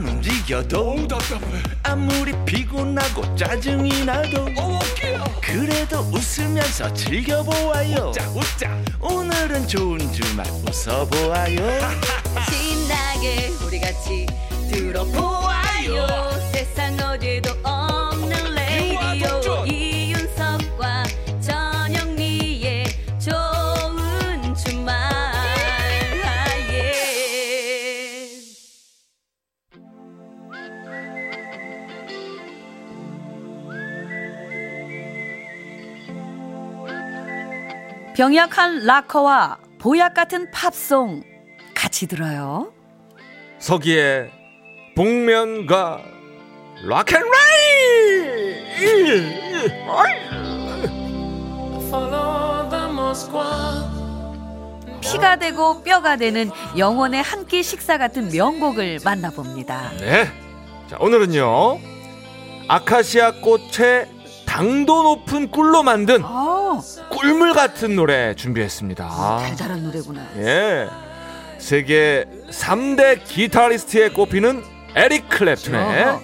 안 움직여도 어우 답답해 아무리 피곤하고 짜증이 나도 어깨야 그래도 웃으면서 즐겨보아요. 웃자 웃자. 오늘은 좋은 주말 웃어보아요. 신나 병약한 락커와 보약 같은 팝송 같이 들어요. 서기의 복면가 락앤레이 피가 되고 뼈가 되는 영혼의 한 끼 식사 같은 명곡을 만나봅니다. 네. 자, 오늘은요. 아카시아 꽃의 당도 높은 꿀로 만든 어, 꿀물 같은 노래 준비했습니다. 달달한 노래구나. 예. 세계 3대 기타리스트에 꼽히는 에릭 클랩튼의.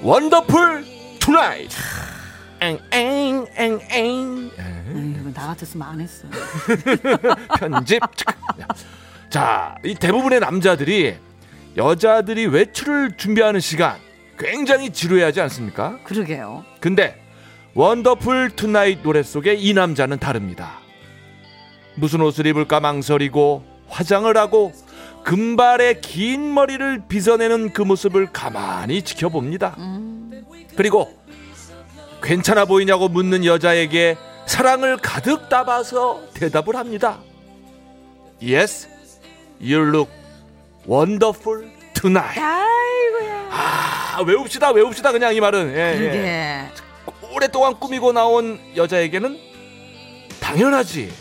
원더풀. 엥엥 엥엥. 에이, 이거 나 같았으면 안 했어. 편집. 자, 이 대부분의 남자들이 여자들이 외출을 준비하는 시간 굉장히 지루해하지 않습니까? 그러게요. 근데 Wonderful Tonight 노래 속에 이 남자는 다릅니다. 무슨 옷을 입을까 망설이고 화장을 하고 금발의 긴 머리를 빗어내는 그 모습을 가만히 지켜봅니다. 음, 그리고 괜찮아 보이냐고 묻는 여자에게 사랑을 가득 담아서 대답을 합니다. Yes, you look wonderful tonight. 아이고야. 아, 외웁시다, 외웁시다, 그냥 이 말은. 예, 예. 오랫동안 꾸미고 나온 여자에게는 당연하지.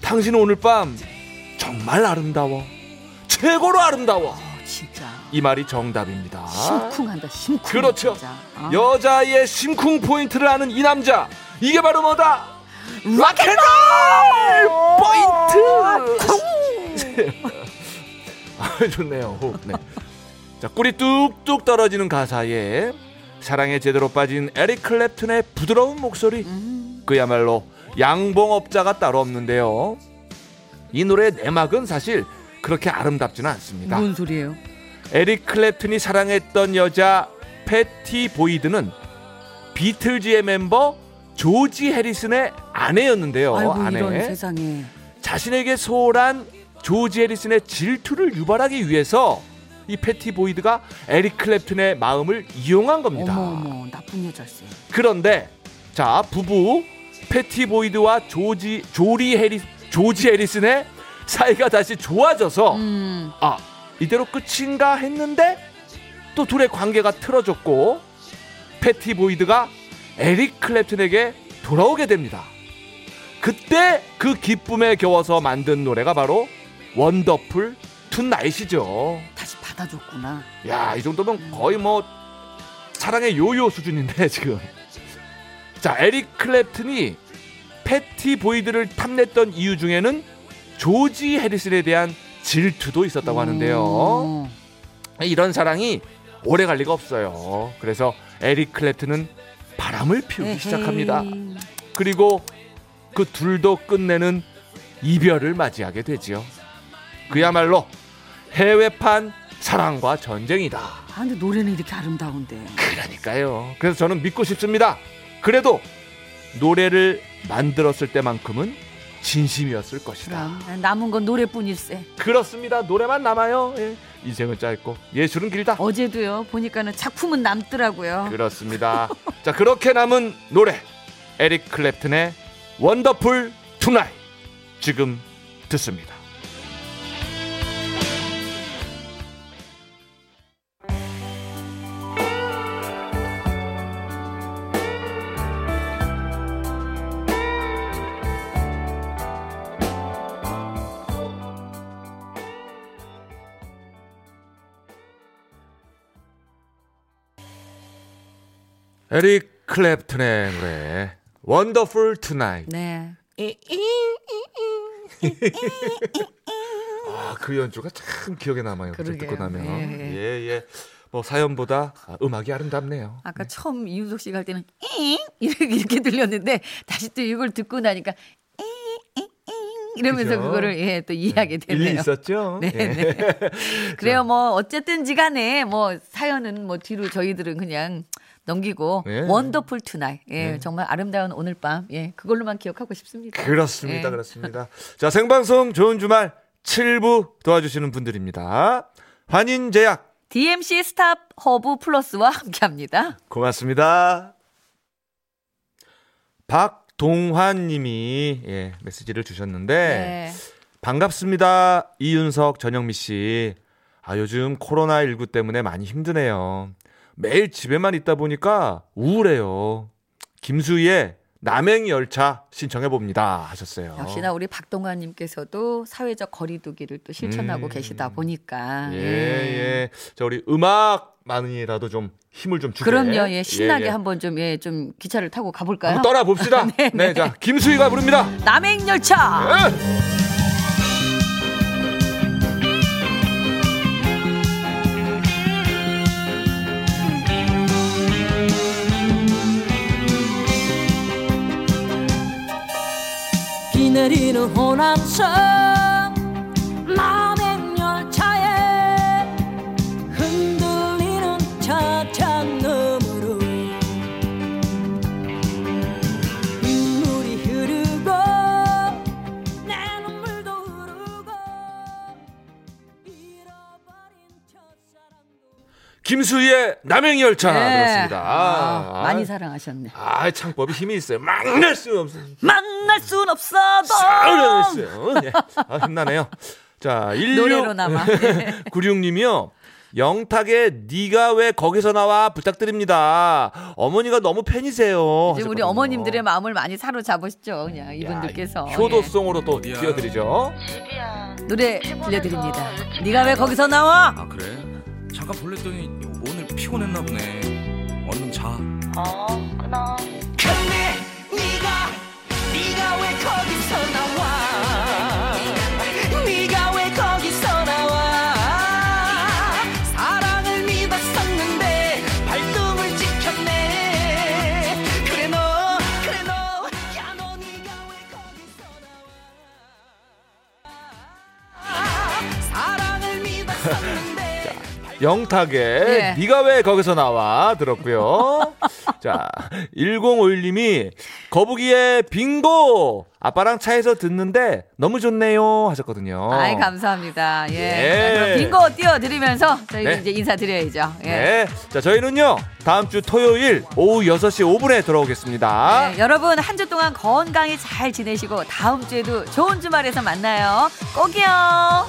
당신은 오늘 밤 정말 아름다워. 최고로 아름다워. 어, 진짜. 이 말이 정답입니다. 심쿵한다, 심쿵. 그렇죠. 어. 여자의 심쿵 포인트를 아는 이 남자. 이게 바로 뭐다? Rock and Roll 포인트. 아, 좋네요. 네. 자, 꿀이 뚝뚝 떨어지는 가사에 사랑에 제대로 빠진 에릭 클랩튼의 부드러운 목소리. 음, 그야말로 양봉업자가 따로 없는데요. 이 노래의 내막은 사실 그렇게 아름답지는 않습니다. 뭔 소리예요? 에릭 클랩튼이 사랑했던 여자 패티 보이드는 비틀즈의 멤버 조지 해리슨의 아내였는데요. 아이고 아내. 세상에. 자신에게 소홀한 조지 해리슨의 질투를 유발하기 위해서 이 패티 보이드가 에릭 클랩튼의 마음을 이용한 겁니다. 어머 나쁜 여잘세. 그런데 자 부부 패티 보이드와 조지 조리 해리 조지 해리슨의 사이가 다시 좋아져서 음, 아 이대로 끝인가 했는데 또 둘의 관계가 틀어졌고 패티 보이드가 에릭 클랩튼에게 돌아오게 됩니다. 그때 그 기쁨에 겨워서 만든 노래가 바로 Wonderful Tonight이죠. 받아줬구나. 야, 이 정도면 거의 뭐 사랑의 요요 수준인데 지금. 자, 에릭 클랩튼이 패티 보이드를 탐냈던 이유 중에는 조지 해리슨에 대한 질투도 있었다고 하는데요. 어, 이런 사랑이 오래 갈 리가 없어요. 그래서 에릭 클랩튼은 바람을 피우기 에헤이. 시작합니다. 그리고 그 둘도 끝내는 이별을 맞이하게 되지요. 그야말로 해외판 사랑과 전쟁이다. 아 근데 노래는 이렇게 아름다운데. 그러니까요. 그래서 저는 믿고 싶습니다. 그래도 노래를 만들었을 때만큼은 진심이었을 것이다. 그럼 남은 건 노래뿐일세. 그렇습니다. 노래만 남아요. 예. 인생은 짧고 예술은 길다. 어제도요 보니까는 작품은 남더라고요. 그렇습니다. 자 그렇게 남은 노래 에릭 클랩튼의 Wonderful Tonight 지금 듣습니다. 에릭 클랩튼의 노래 Wonderful Tonight 네. 아, 그 연주가 참 기억에 남아요. 그러게요. 듣고 나면. 예, 예, 예. 뭐 사연보다 아, 음악이 아름답네요. 아까 처음 이윤석 씨가 할 때는 잉 이렇게, 이렇게 들렸는데 다시 또 이걸 듣고 나니까 이러면서 그죠? 그거를 예, 또 이해하게 되네요. 일리 있었죠? 네, 예. 네. 그래요. 뭐 어쨌든지 간에 뭐 사연은 뭐 뒤로 저희들은 그냥 넘기고 예. Wonderful Tonight. 예, 네. 정말 아름다운 오늘 밤. 예, 그걸로만 기억하고 싶습니다. 그렇습니다. 예. 그렇습니다. 자, 생방송 좋은 주말 7부 도와주시는 분들입니다. 환인제약 DMC 스탑 허브 플러스와 함께합니다. 고맙습니다. 박 동환 님이 예, 메시지를 주셨는데 네. 반갑습니다. 이윤석, 전영미 씨. 아, 요즘 코로나19 때문에 많이 힘드네요. 매일 집에만 있다 보니까 우울해요. 김수희의 남행 열차 신청해 봅니다. 하셨어요. 역시나 우리 박동환님께서도 사회적 거리두기를 또 실천하고 음. 계시다 보니까 예, 예. 자, 우리 음악만이라도 좀 힘을 좀 주게. 그럼요. 예, 신나게 예, 예. 한번 좀 예, 좀 기차를 타고 가볼까요? 떠나 봅시다. 네, 네, 네. 자, 김수희가 부릅니다. 남행 열차. 예. 내리는 호남선 남 김수희의 남행 열차 네. 들었습니다. 아, 아, 많이 사랑하셨네. 아, 창법이 힘이 있어요. 막낼 수 없어요. 만날 순 없어도 싸우려냈어요. 예. 아, 힘나네요. 자, 16 노래로나마. 네. 96님이요. 영탁의 네가 왜 거기서 나와 부탁드립니다. 어머니가 너무 팬이세요. 지금 우리. 어머님들의 마음을 많이 사로잡으시죠. 그냥 이분들께서. 야, 효도송으로 또 띄워드리죠. 예. 노래 들려드립니다. 네가 왜 거기서 나와? 아 그래? 잠깐 볼랬더니 오늘 피곤했나 보네. 얼른 자. 근데 네가 네가 왜 거기서 나와? 네가 왜 거기서 나와? 사랑을 믿었었는데 발등을 지켰네. 그래 너 그래 너 야 너 네가 왜 거기서 나와? 사랑을 믿었었는데 영탁의 예. 네가 왜 거기서 나와 들었고요. 자, 1051님이 거북이의 빙고 아빠랑 차에서 듣는데 너무 좋네요 하셨거든요. 아이 감사합니다. 예. 예. 자, 그럼 빙고 띄워드리면서 저희는 네. 이제 인사드려야죠. 예. 네. 자, 저희는요. 다음 주 토요일 오후 6시 5분에 돌아오겠습니다. 네, 여러분 한 주 동안 건강히 잘 지내시고 다음 주에도 좋은 주말에서 만나요. 꼭이요.